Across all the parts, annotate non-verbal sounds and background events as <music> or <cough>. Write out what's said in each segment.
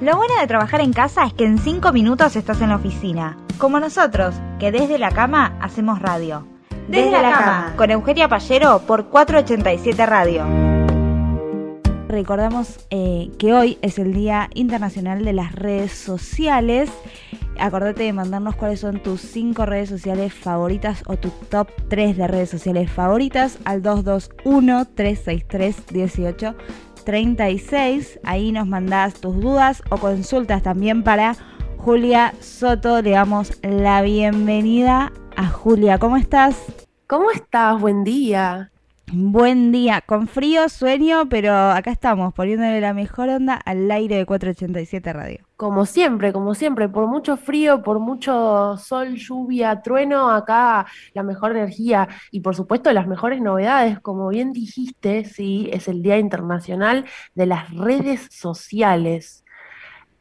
Lo bueno de trabajar en casa es que en 5 minutos estás en la oficina, como nosotros, que desde la cama hacemos radio. Desde, la, cama, con Eugenia Pallero por 487 Radio. Recordamos eh, que hoy es el Día Internacional de las Redes Sociales. Acordate de mandarnos cuáles son tus 5 redes sociales favoritas o tu top 3 de redes sociales favoritas al 221-363-1836. Ahí nos mandás tus dudas o consultas también para Julia Soto. Le damos la bienvenida a Julia. ¿Cómo estás? ¿Cómo estás? Buen día. Buen día, con frío, sueño, pero acá estamos poniéndole la mejor onda al aire de 487 Radio. Como siempre, como siempre, por mucho frío, por mucho sol, lluvia, trueno, acá la mejor energía y por supuesto las mejores novedades, como bien dijiste, sí, es el Día Internacional de las Redes Sociales.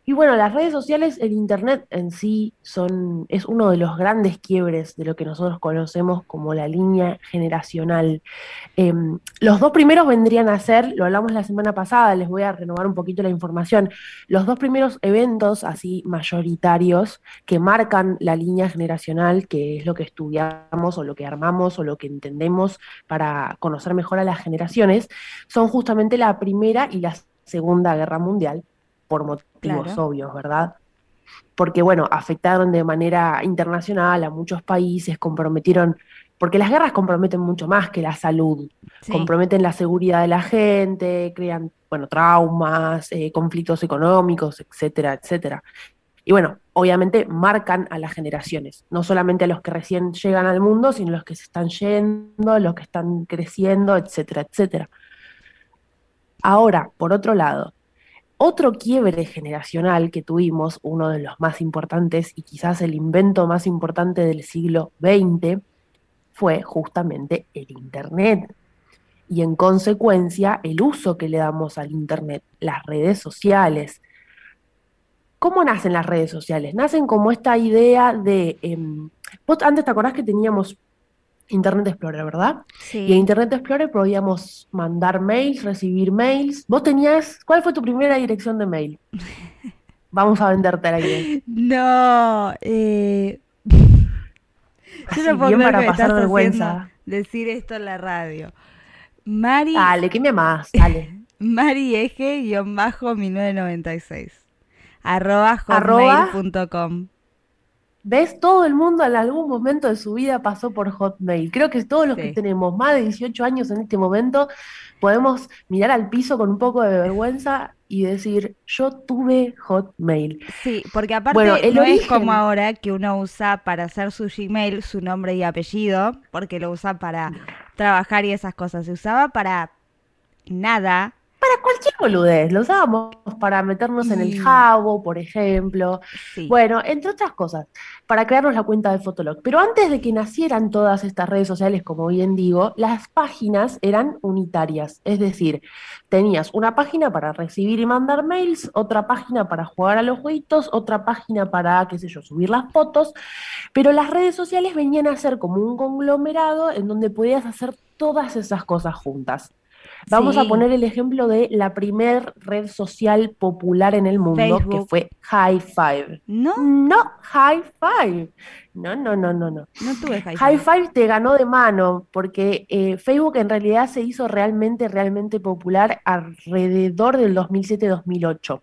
Y bueno, las redes sociales, el Internet en sí son, es uno de los grandes quiebres de lo que nosotros conocemos como la línea generacional. Em, los dos primeros vendrían a ser, lo hablamos la semana pasada, les voy a renovar un poquito la información, los dos primeros eventos así mayoritarios que marcan la línea generacional, que es lo que estudiamos o lo que armamos o lo que entendemos para conocer mejor a las generaciones, son justamente la Primera y la Segunda Guerra Mundial por motivos obvios, ¿verdad? Porque, bueno, afectaron de manera internacional a muchos países, comprometieron, porque las guerras comprometen mucho más que la salud, comprometen la seguridad de la gente, crean, bueno, traumas, eh, conflictos económicos, etcétera, etcétera. Y bueno, obviamente marcan a las generaciones, no solamente a los que recién llegan al mundo, sino a los que se están yendo, los que están creciendo, etcétera, etcétera. Ahora, por otro lado, otro quiebre generacional que tuvimos, uno de los más importantes y quizás el invento más importante del siglo XX, fue justamente el Internet. Y en consecuencia, el uso que le damos al Internet, las redes sociales. ¿Cómo nacen las redes sociales? Nacen como esta idea de... Em, antes te acordás que teníamos Internet Explorer, ¿verdad? Sí. Y en Internet Explorer podíamos mandar mails, recibir mails. ¿Vos tenías, cuál fue tu primera dirección de mail? <laughs> Vamos a venderte la idea. No, eh... <laughs> Yo no puedo para pasar vergüenza. Decir esto en la radio. Mari. Dale, ¿qué me amas? Dale. <laughs> Mari Eje-1996. Arroba hotmail.com. ¿Ves? Todo el mundo en algún momento de su vida pasó por Hotmail. Creo que todos los que tenemos más de 18 años en este momento podemos mirar al piso con un poco de vergüenza y decir, yo tuve Hotmail. Sí, porque aparte no es como ahora que uno usa para hacer su Gmail su nombre y apellido, porque lo usa para trabajar y esas cosas. Se usaba para nada para cualquier boludez, lo usábamos para meternos en el Jabo, por ejemplo. Bueno, entre otras cosas, para crearnos la cuenta de Fotolog. Pero antes de que nacieran todas estas redes sociales, como bien digo, las páginas eran unitarias. Es decir, tenías una página para recibir y mandar mails, otra página para jugar a los jueguitos, otra página para, qué sé yo, subir las fotos. Pero las redes sociales venían a ser como un conglomerado en donde podías hacer todas esas cosas juntas. Vamos a poner el ejemplo de la primer red social popular en el mundo, que fue High Five. ¿No? No, High Five. No, no, no, no, no. No tuve High Five. High Five te ganó de mano, porque eh, Facebook en realidad se hizo realmente, realmente popular alrededor del 2007-2008.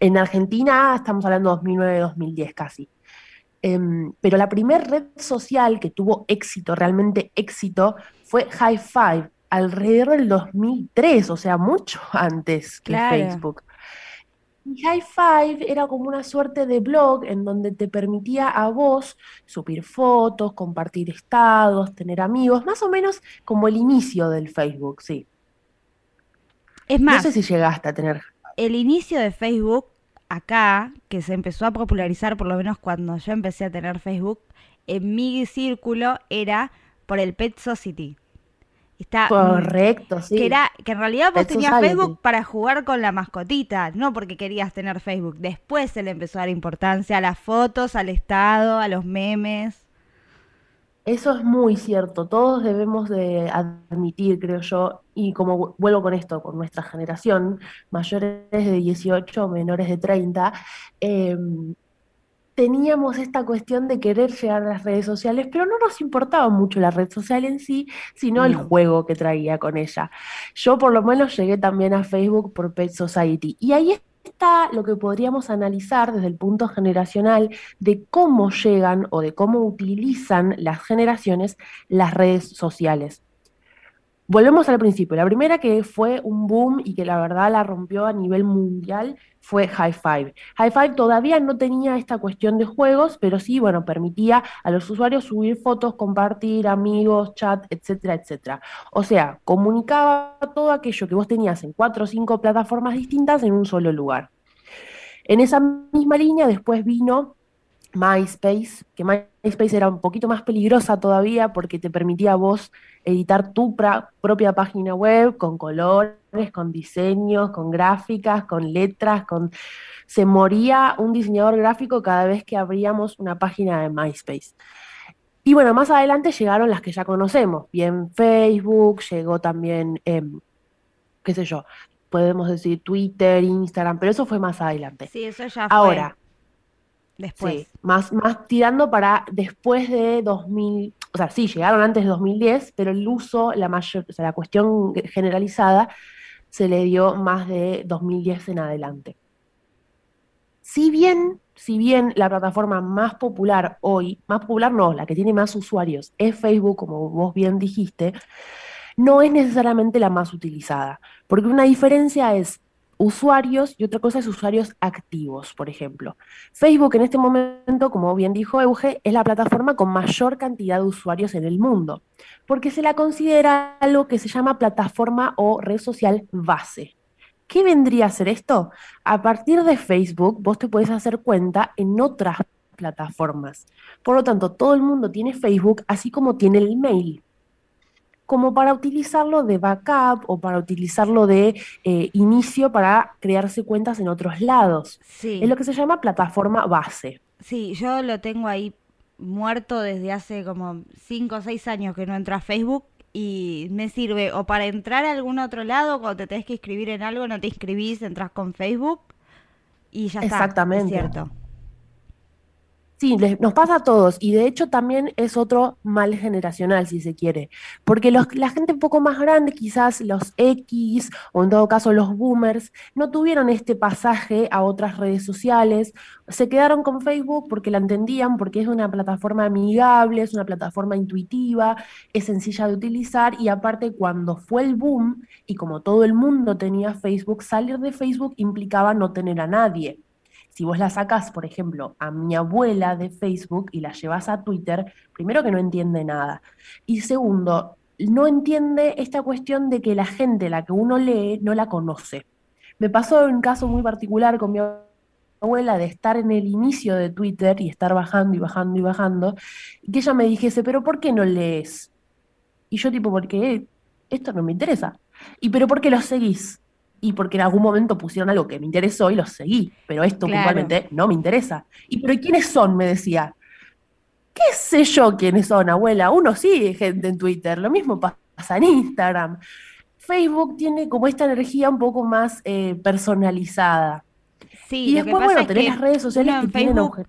En Argentina estamos hablando 2009-2010 casi. Em, pero la primera red social que tuvo éxito, realmente éxito, fue High Five alrededor del 2003, o sea, mucho <laughs> antes que Facebook. Y High Five era como una suerte de blog en donde te permitía a vos subir fotos, compartir estados, tener amigos, más o menos como el inicio del Facebook, sí. Es más, no sé si llegaste a tener. El inicio de Facebook acá, que se empezó a popularizar por lo menos cuando yo empecé a tener Facebook, en mi círculo era por el Pet Society. Está, Correcto, sí. Que, era, que en realidad vos tenías Facebook para jugar con la mascotita, no porque querías tener Facebook. Después se le empezó a dar importancia a las fotos, al estado, a los memes. Eso es muy cierto. Todos debemos de admitir, creo yo, y como vuelvo con esto, con nuestra generación, mayores de 18 o menores de 30, em, teníamos esta cuestión de querer llegar a las redes sociales, pero no nos importaba mucho la red social en sí, sino el juego que traía con ella. Yo por lo menos llegué también a Facebook por Pet Society. Y ahí está lo que podríamos analizar desde el punto generacional de cómo llegan o de cómo utilizan las generaciones las redes sociales. Volvemos al principio. La primera que fue un boom y que la verdad la rompió a nivel mundial fue High Five. High Five todavía no tenía esta cuestión de juegos, pero sí, bueno, permitía a los usuarios subir fotos, compartir amigos, chat, etcétera, etcétera. O sea, comunicaba todo aquello que vos tenías en cuatro o cinco plataformas distintas en un solo lugar. En esa misma línea después vino MySpace, que MySpace era un poquito más peligrosa todavía porque te permitía a vos editar tu pra- propia página web con colores, con diseños, con gráficas, con letras, con... Se moría un diseñador gráfico cada vez que abríamos una página de MySpace. Y bueno, más adelante llegaron las que ya conocemos, bien Facebook, llegó también, em, qué sé yo, podemos decir Twitter, Instagram, pero eso fue más adelante. Sí, eso ya fue Ahora, Sí, más, más tirando para después de 2000, o sea, sí, llegaron antes de 2010, pero el uso, la mayor, o sea, la cuestión generalizada se le dio más de 2010 en adelante. Si bien, si bien la plataforma más popular hoy, más popular no, la que tiene más usuarios es Facebook, como vos bien dijiste, no es necesariamente la más utilizada, porque una diferencia es usuarios y otra cosa es usuarios activos, por ejemplo. Facebook en este momento, como bien dijo Euge, es la plataforma con mayor cantidad de usuarios en el mundo, porque se la considera algo que se llama plataforma o red social base. ¿Qué vendría a ser esto? A partir de Facebook, vos te puedes hacer cuenta en otras plataformas. Por lo tanto, todo el mundo tiene Facebook, así como tiene el email como para utilizarlo de backup o para utilizarlo de eh, inicio para crearse cuentas en otros lados. Es Sí, lo que se llama plataforma base. sí, yo lo tengo ahí muerto desde hace como 5 o 6 años que no entro a Facebook y me sirve o para entrar a algún otro lado, cuando te tenés que inscribir en algo, no te inscribís, entras con Facebook y ya está, es Exactamente. Sí, les- nos pasa a todos y de hecho también es otro mal generacional, si se quiere, porque los- la gente un poco más grande, quizás los X o en todo caso los boomers, no tuvieron este pasaje a otras redes sociales, se quedaron con Facebook porque la entendían, porque es una plataforma amigable, es una plataforma intuitiva, es sencilla de utilizar y aparte cuando fue el boom y como todo el mundo tenía Facebook, salir de Facebook implicaba no tener a nadie. Si vos la sacás, por ejemplo, a mi abuela de Facebook y la llevas a Twitter, primero que no entiende nada. Y segundo, no entiende esta cuestión de que la gente, la que uno lee, no la conoce. Me pasó un caso muy particular con mi abuela de estar en el inicio de Twitter y estar bajando y bajando y bajando, y que ella me dijese, pero ¿por qué no lees? Y yo tipo, porque esto no me interesa. ¿Y pero por qué los seguís? Y porque en algún momento pusieron algo que me interesó y los seguí, pero esto Claro, puntualmente no me interesa. ¿Y pero quiénes son? Me decía. ¿Qué sé yo quiénes son, abuela? Uno sigue gente en Twitter, lo mismo pasa en Instagram. Facebook tiene como esta energía un poco más eh, personalizada. sí, Y después, bueno, tenés las redes sociales que en tienen Facebook obje-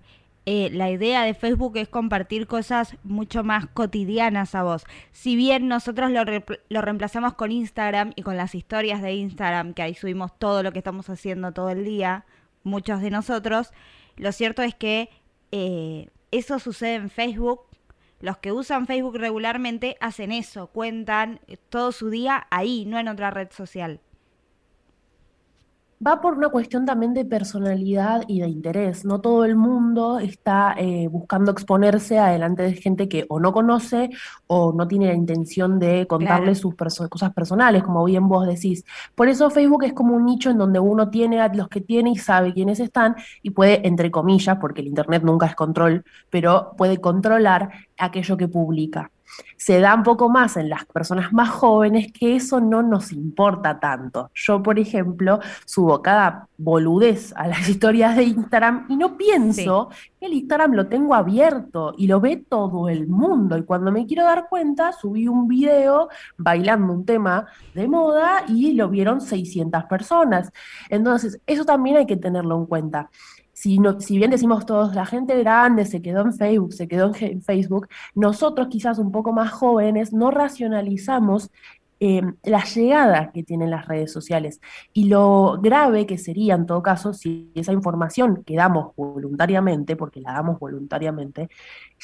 eh, la idea de Facebook es compartir cosas mucho más cotidianas a vos. Si bien nosotros lo, repl- lo reemplazamos con Instagram y con las historias de Instagram, que ahí subimos todo lo que estamos haciendo todo el día, muchos de nosotros, lo cierto es que eh, eso sucede en Facebook. Los que usan Facebook regularmente hacen eso, cuentan eh, todo su día ahí, no en otra red social. Va por una cuestión también de personalidad y de interés. No todo el mundo está eh, buscando exponerse adelante de gente que o no conoce o no tiene la intención de contarle Claro, sus perso- cosas personales, como bien vos decís. Por eso Facebook es como un nicho en donde uno tiene a los que tiene y sabe quiénes están y puede, entre comillas, porque el Internet nunca es control, pero puede controlar aquello que publica. Se da un poco más en las personas más jóvenes que eso no nos importa tanto. Yo, por ejemplo, subo cada boludez a las <laughs> historias de Instagram y no pienso que el Instagram lo tengo abierto y lo ve todo el mundo. Y cuando me quiero dar cuenta, subí un video bailando un tema de moda y lo vieron 600 personas. Entonces, eso también hay que tenerlo en cuenta si, bien decimos todos, la gente grande se quedó en Facebook, se quedó en, Facebook, nosotros quizás un poco más jóvenes no racionalizamos em, la llegada que tienen las redes sociales y lo grave que sería en todo caso si esa información que damos voluntariamente, porque la damos voluntariamente,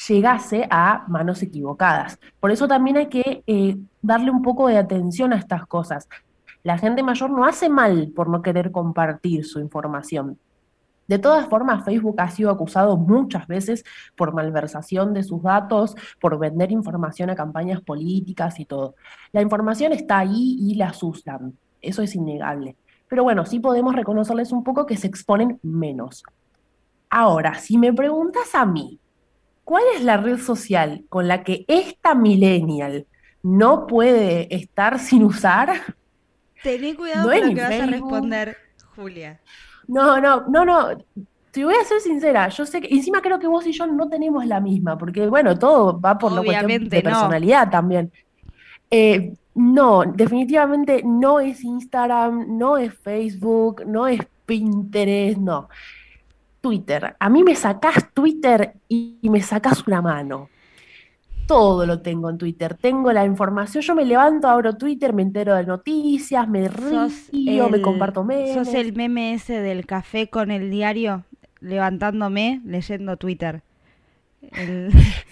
llegase a manos equivocadas. Por eso también hay que eh, darle un poco de atención a estas cosas. La gente mayor no hace mal por no querer compartir su información. De todas formas, Facebook ha sido acusado muchas veces por malversación de sus datos, por vender información a campañas políticas y todo. La información está ahí y la usan, eso es innegable. Pero bueno, sí podemos reconocerles un poco que se exponen menos. Ahora, si me preguntas a mí, ¿cuál es la red social con la que esta millennial no puede estar sin usar? Tené cuidado con lo que vas a responder, Julia. No, no, no, no. Te voy a ser sincera, yo sé que, encima creo que vos y yo no tenemos la misma, porque bueno, todo va por la cuestión de personalidad también. Eh, no, definitivamente no es Instagram, no es Facebook, no es Pinterest, no. Twitter. A mí me sacás Twitter y me sacás una mano todo lo tengo en Twitter. Tengo la información, yo me levanto, abro Twitter, me entero de noticias, me río, me comparto memes. ¿Sos el meme ese del café con el diario? Levantándome, leyendo Twitter. <laughs>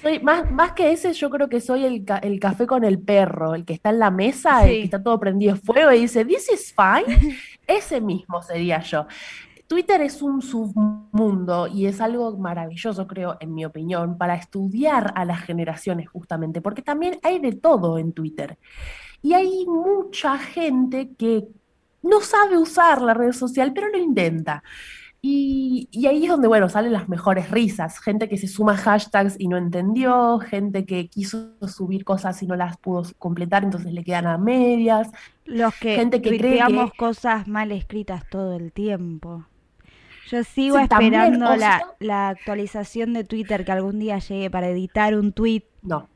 Soy, más, más que ese, yo creo que soy el, el, café con el perro, el que está en la mesa, y que está todo prendido fuego y dice, This is fine. <laughs> ese mismo sería yo. Twitter es un submundo y es algo maravilloso, creo, en mi opinión, para estudiar a las generaciones justamente, porque también hay de todo en Twitter. Y hay mucha gente que no sabe usar la red social, pero lo intenta. Y, ahí es donde, bueno, salen las mejores risas. Gente que se suma hashtags y no entendió, gente que quiso subir cosas y no las pudo completar, entonces le quedan a medias. Los que, gente que creamos cosas mal escritas todo el tiempo. Yo sigo esperando la, actualización de Twitter que algún día llegue para editar un tweet. No.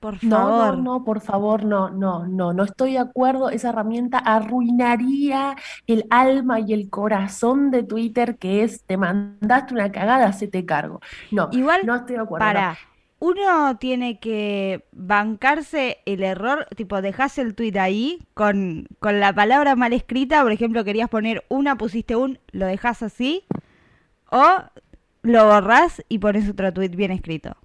Por favor. No, no, no, por favor, no, no, no, no estoy de acuerdo. Esa herramienta arruinaría el alma y el corazón de Twitter, que es te mandaste una cagada, se te cargo. No, Igual, no estoy de acuerdo. Para, uno tiene que bancarse el error, tipo, dejas el tweet ahí con, con la palabra mal escrita, por ejemplo, querías poner una, pusiste un, lo dejas así, o lo borrás y pones otro tweet bien escrito.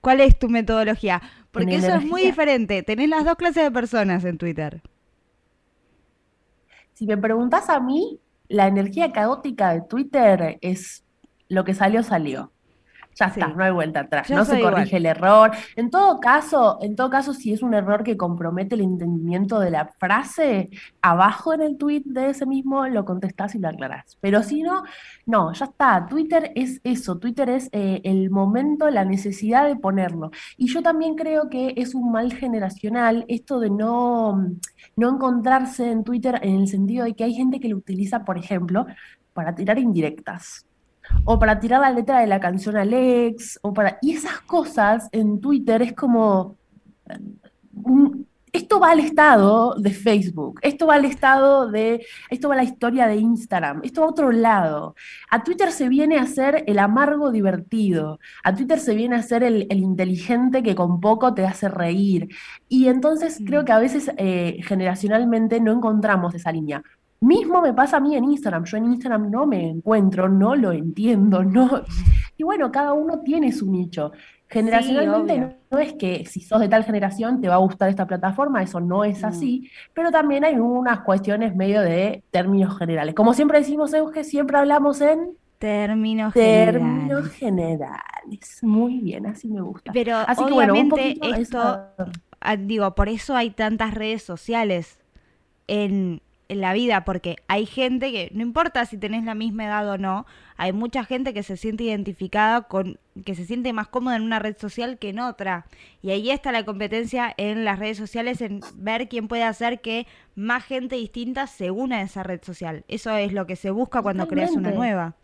¿Cuál es tu metodología? Porque eso es muy diferente. Tenés las dos clases de personas en Twitter. Si me preguntas a mí, la energía caótica de Twitter es lo que salió, salió ya está, no hay vuelta atrás, no se corrige el error. En todo caso, en todo caso, si es un error que compromete el entendimiento de la frase, abajo en el tweet de ese mismo lo contestás y lo aclarás. Pero si no, no, ya está. Twitter es eso, Twitter es eh, el momento, la necesidad de ponerlo. Y yo también creo que es un mal generacional esto de no, no encontrarse en Twitter en el sentido de que hay gente que lo utiliza, por ejemplo, para tirar indirectas o para tirar la letra de la canción Alex, o para... Y esas cosas en Twitter es como... Esto va al estado de Facebook, esto va al estado de, esto va a la historia de Instagram, esto va a otro lado. A Twitter se viene a ser el amargo divertido, a Twitter se viene a ser el, inteligente que con poco te hace reír. Y entonces creo mm. que a veces eh, generacionalmente no encontramos esa línea. Mismo me pasa a mí en Instagram. Yo en Instagram no me encuentro, no lo entiendo, no. Y bueno, cada uno tiene su nicho. Generacionalmente no, es que si sos de tal generación te va a gustar esta plataforma, eso no es mm. así, pero también hay unas cuestiones medio de términos generales. Como siempre decimos, que siempre hablamos en términos, términos generales. Muy bien, así me gusta. Pero así que bueno, esto, ah, digo, por eso hay tantas redes sociales en en la vida, porque hay gente que, no importa si tenés la misma edad o no, hay mucha gente que se siente identificada con, que se siente más cómoda en una red social que en otra. Y ahí está la competencia en las redes sociales, en ver quién puede hacer que más gente distinta se una a esa red social. Eso es lo que se busca cuando creas una nueva.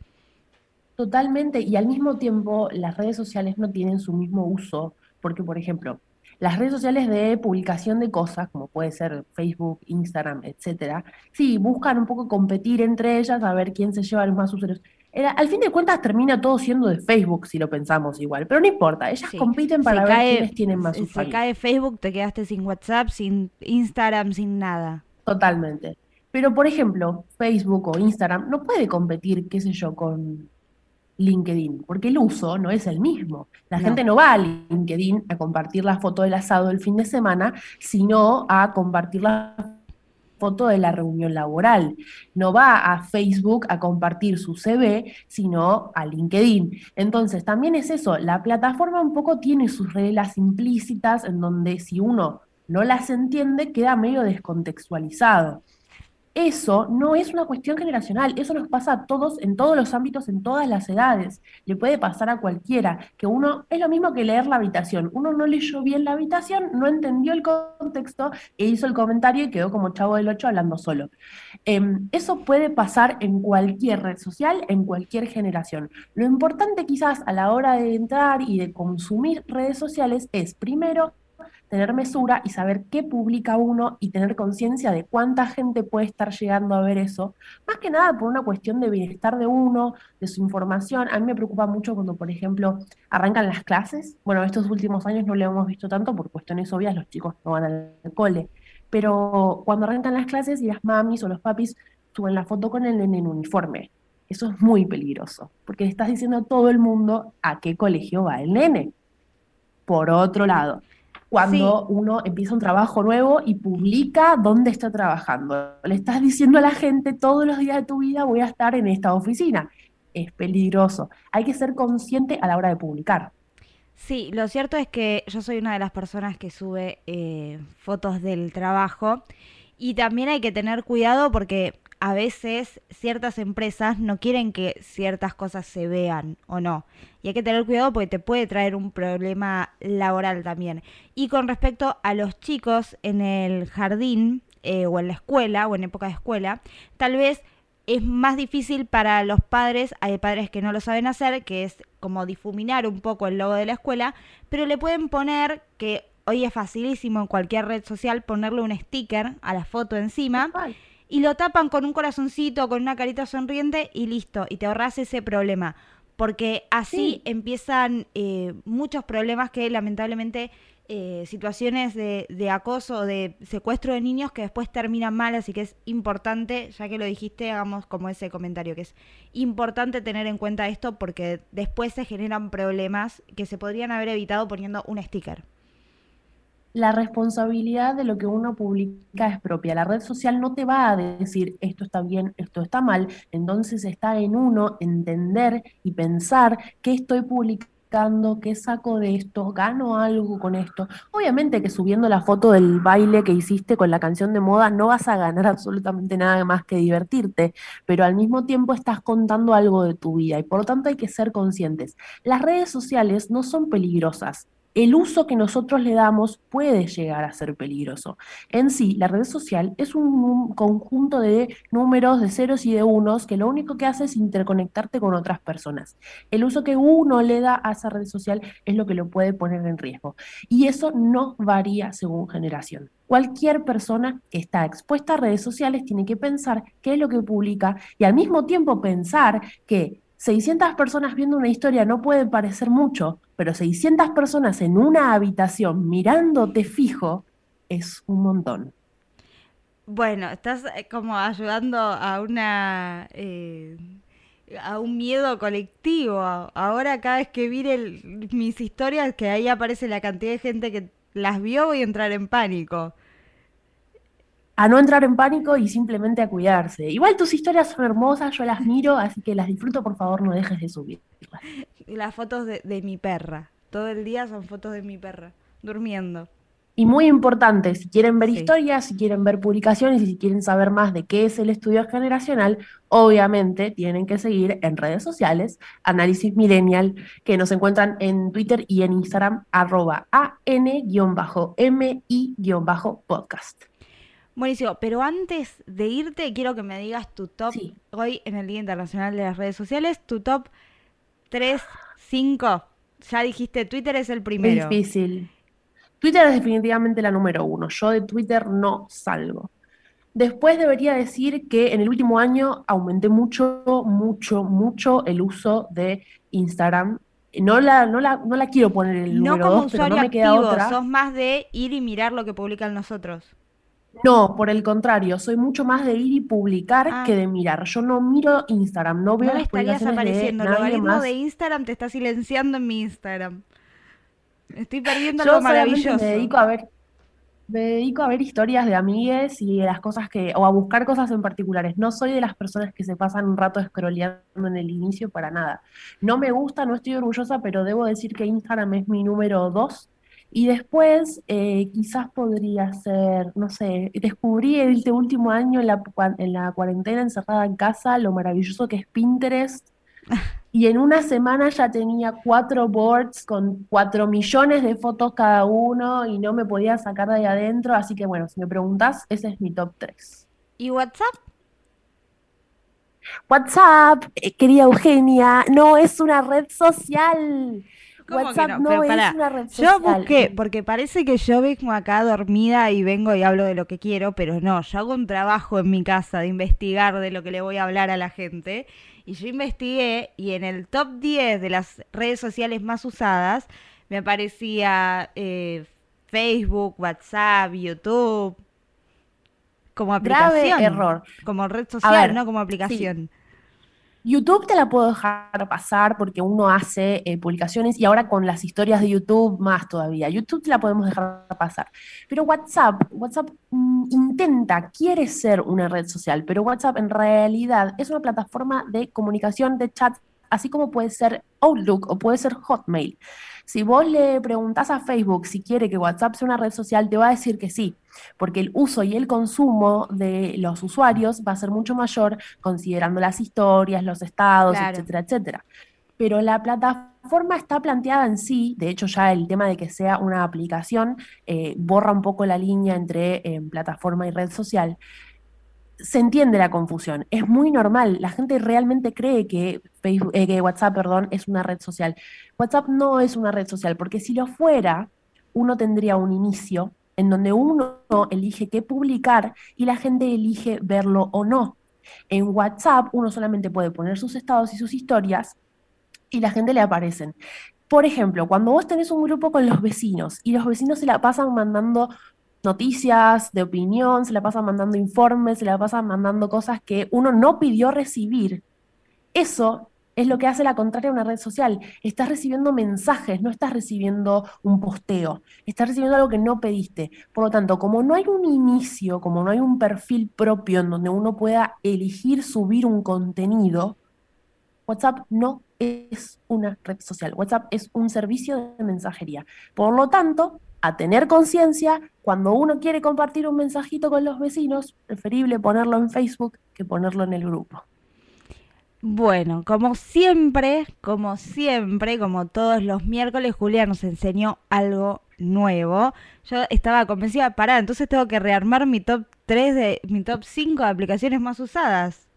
Totalmente, y al mismo tiempo las redes sociales no tienen su mismo uso, porque por ejemplo, las redes sociales de publicación de cosas, como puede ser Facebook, Instagram, etcétera, sí, buscan un poco competir entre ellas a ver quién se lleva los más usuarios. al fin de cuentas termina todo siendo de Facebook si lo pensamos igual, pero no importa, ellas compiten para ver quiénes tienen más usuarios. Si cae Facebook te quedaste sin WhatsApp, sin Instagram, sin nada. Totalmente. Pero por ejemplo, Facebook o Instagram no puede competir, qué sé yo, con LinkedIn, porque el uso no es el mismo. La gente no va a LinkedIn a compartir la foto del asado del fin de semana, sino a compartir la foto de la reunión laboral. No va a Facebook a compartir su CV, sino a LinkedIn. Entonces, también es eso, la plataforma un poco tiene sus reglas implícitas en donde si uno no las entiende, queda medio descontextualizado. Eso no es una cuestión generacional, eso nos pasa a todos en todos los ámbitos, en todas las edades. Le puede pasar a cualquiera, que uno es lo mismo que leer la habitación. Uno no leyó bien la habitación, no entendió el contexto e hizo el comentario y quedó como chavo del 8 hablando solo. Em, eso puede pasar en cualquier red social, en cualquier generación. Lo importante quizás a la hora de entrar y de consumir redes sociales es primero tener mesura y saber qué publica uno y tener conciencia de cuánta gente puede estar llegando a ver eso, más que nada por una cuestión de bienestar de uno, de su información. A mí me preocupa mucho cuando, por ejemplo, arrancan las clases. Bueno, estos últimos años no lo hemos visto tanto por cuestiones obvias, los chicos no van al cole, pero cuando arrancan las clases y las mamis o los papis suben la foto con el nene en uniforme. Eso es muy peligroso, porque estás diciendo a todo el mundo a qué colegio va el nene. Por otro lado, cuando uno empieza un trabajo nuevo y publica dónde está trabajando. Le estás diciendo a la gente todos los días de tu vida voy a estar en esta oficina. Es peligroso. Hay que ser consciente a la hora de publicar. Sí, lo cierto es que yo soy una de las personas que sube eh, fotos del trabajo y también hay que tener cuidado porque a veces ciertas empresas no quieren que ciertas cosas se vean o no. Y hay que tener cuidado porque te puede traer un problema laboral también. Y con respecto a los chicos en el jardín eh, o en la escuela o en época de escuela, tal vez es más difícil para los padres, hay padres que no lo saben hacer, que es como difuminar un poco el logo de la escuela, pero le pueden poner que hoy es facilísimo en cualquier red social ponerle un sticker a la foto encima y lo tapan con un corazoncito, con una carita sonriente y listo, y te ahorras ese problema. Porque así empiezan eh, muchos problemas que lamentablemente eh, situaciones de, de, acoso o de secuestro de niños que después terminan mal, así que es importante, ya que lo dijiste, hagamos como ese comentario, que es importante tener en cuenta esto porque después se generan problemas que se podrían haber evitado poniendo un sticker la responsabilidad de lo que uno publica es propia. La red social no te va a decir esto está bien, esto está mal, entonces está en uno entender y pensar qué estoy publicando, qué saco de esto, gano algo con esto. Obviamente que subiendo la foto del baile que hiciste con la canción de moda no vas a ganar <laughs> absolutamente nada más que divertirte, pero al mismo tiempo estás contando algo de tu vida y por lo tanto hay que ser conscientes. Las redes sociales no son peligrosas, el uso que nosotros le damos puede llegar a ser peligroso. En sí, la red social es un conjunto de números, de ceros y de unos, que lo único que hace es interconectarte con otras personas. El uso que uno le da a esa red social es lo que lo puede poner en riesgo. Y eso no varía según generación. Cualquier persona que está expuesta a redes sociales tiene que pensar qué es lo que publica y al mismo tiempo pensar que 600 personas viendo una historia no puede parecer mucho, pero 600 personas en una habitación mirándote fijo es un montón. Bueno, estás eh, como ayudando a una eh, a un miedo colectivo. Ahora cada vez que vi mis historias, que ahí aparece la cantidad de gente que las vio, voy a entrar en pánico a no entrar en pánico y simplemente a cuidarse. Igual tus historias son hermosas, yo las miro, así que las disfruto, por favor, no dejes de subir. Las fotos de, mi perra. Todo el día son fotos de mi perra, durmiendo. Y muy importante, si quieren ver historias, si quieren ver publicaciones y si quieren saber más de qué es el estudio generacional, obviamente tienen que seguir en redes sociales Análisis Millennial, que nos encuentran en Twitter y en Instagram, arroba an-mi-podcast. Buenísimo, pero antes de irte, quiero que me digas tu top, hoy en el Día Internacional de las Redes Sociales, tu top 3, 5. Ya dijiste, Twitter es el primero. Es difícil. Twitter es definitivamente la número uno. Yo de Twitter no salgo. Después debería decir que en el último año aumenté mucho, mucho, mucho el uso de Instagram. No la, no la, no la quiero poner en el número dos, pero no me queda activo, otra. Sos más de ir y mirar lo que publican nosotros. No, por el contrario, soy mucho más de ir y publicar ah. que de mirar. Yo no miro Instagram, no veo no las estarías apareciendo. El algoritmo de Instagram te está silenciando en mi Instagram. Estoy perdiendo algo maravilloso. Me dedico a ver, me dedico a ver historias de amigues y de las cosas que, o a buscar cosas en particulares. No soy de las personas que se pasan un rato scrolleando en el inicio para nada. No me gusta, no estoy orgullosa, pero debo decir que Instagram es mi número dos. Y después, eh, quizás podría ser, no sé, descubrí este último año en la, en la cuarentena encerrada en casa lo maravilloso que es Pinterest. <laughs> Y en una semana ya tenía cuatro boards con cuatro millones de fotos cada uno y no me podía sacar de ahí adentro. Así que bueno, si me preguntas, ese es mi top 3. ¿Y WhatsApp? WhatsApp, eh, querida Eugenia, no es una red social. WhatsApp no, es una red social. Yo busqué, porque parece que yo vengo acá dormida y vengo y hablo de lo que quiero, pero no, yo hago un trabajo en mi casa de investigar de lo que le voy a hablar a la gente. Y yo investigué y en el top 10 de las redes sociales más usadas me aparecía eh, Facebook, WhatsApp, YouTube. Como aplicación. Grave error. Como red social, no como aplicación. YouTube te la puedo dejar pasar porque uno hace eh, publicaciones y ahora con las historias de YouTube más todavía. YouTube te la podemos dejar pasar. Pero WhatsApp, WhatsApp mm, intenta, quiere ser una red social, pero WhatsApp en realidad es una plataforma de comunicación de chat, así como puede ser Outlook o puede ser Hotmail. Si vos le preguntás a Facebook si quiere que WhatsApp sea una red social, te va a decir que sí, porque el uso y el consumo de los usuarios va a ser mucho mayor considerando las historias, los estados, etcétera, etcétera. Pero la plataforma está planteada en sí, de hecho ya el tema de que sea una aplicación eh, borra un poco la línea entre eh, plataforma y red social se entiende la confusión. Es muy normal. La gente realmente cree eh, que WhatsApp perdón, es una red social. WhatsApp no es una red social, porque si lo fuera, uno tendría un inicio en donde uno elige qué publicar y la gente elige verlo o no. En WhatsApp uno solamente puede poner sus estados y sus historias y la gente le aparecen. Por ejemplo, cuando vos tenés un grupo con los vecinos y los vecinos se la pasan mandando noticias de opinión, se la pasa mandando informes, se la pasa mandando cosas que uno no pidió recibir. Eso es lo que hace la contraria a una red social. Estás recibiendo mensajes, no estás recibiendo un posteo, estás recibiendo algo que no pediste. Por lo tanto, como no hay un inicio, como no hay un perfil propio en donde uno pueda elegir subir un contenido, WhatsApp no es una red social. WhatsApp es un servicio de mensajería. Por lo tanto, a tener conciencia, cuando uno quiere compartir un mensajito con los vecinos, preferible ponerlo en Facebook que ponerlo en el grupo. Bueno, como siempre, como siempre, como todos los miércoles, Julia nos enseñó algo nuevo. Yo estaba convencida, pará, entonces tengo que rearmar mi top 3 de mi top 5 de aplicaciones más usadas.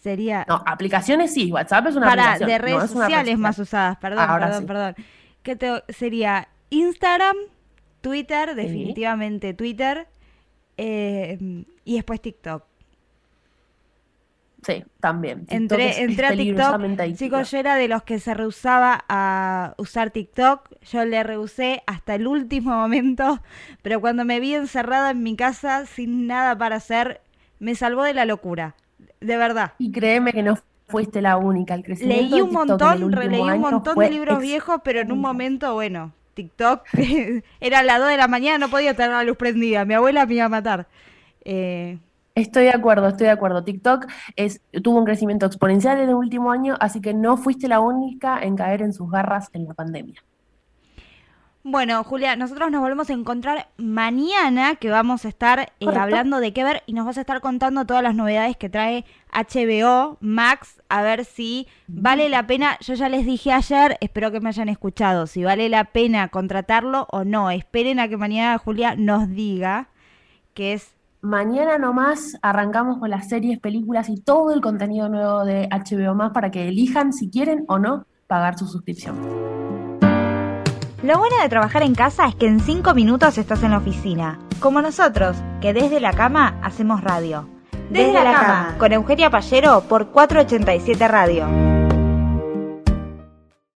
Sería No, aplicaciones sí, WhatsApp es una Para, de redes sociales más usadas, perdón, perdón, perdón. ¿Qué te, sería Instagram, Twitter, definitivamente Twitter. Eh, y después TikTok. Sí, también. entré, entré a TikTok. Chicos, yo era de los que se rehusaba a usar TikTok. Yo le rehusé hasta el último momento. Pero cuando me vi encerrada en mi casa sin nada para hacer, me salvó de la locura. De verdad. Y créeme que no fuiste la única. El crecimiento Leí un montón, releí un montón de libros viejos, pero en un momento, bueno, TikTok, <laughs> era a las 2 de la mañana, no podía tener la luz prendida, mi abuela me iba a matar. Eh, estoy de acuerdo, estoy de acuerdo. TikTok es, tuvo un crecimiento exponencial en el último año, así que no fuiste la única en caer en sus garras en la pandemia. Bueno, Julia, nosotros nos volvemos a encontrar mañana que vamos a estar eh, hablando de qué ver y nos vas a estar contando todas las novedades que trae HBO Max, a ver si vale la pena, yo ya les dije ayer, espero que me hayan escuchado, si vale la pena contratarlo o no. Esperen a que mañana Julia nos diga que es... Mañana nomás arrancamos con las series, películas y todo el contenido nuevo de HBO Max para que elijan si quieren o no pagar su suscripción. Lo bueno de trabajar en casa es que en 5 minutos estás en la oficina, como nosotros, que desde la cama hacemos radio. Desde, la, cama, con Eugenia Pallero por 487 Radio.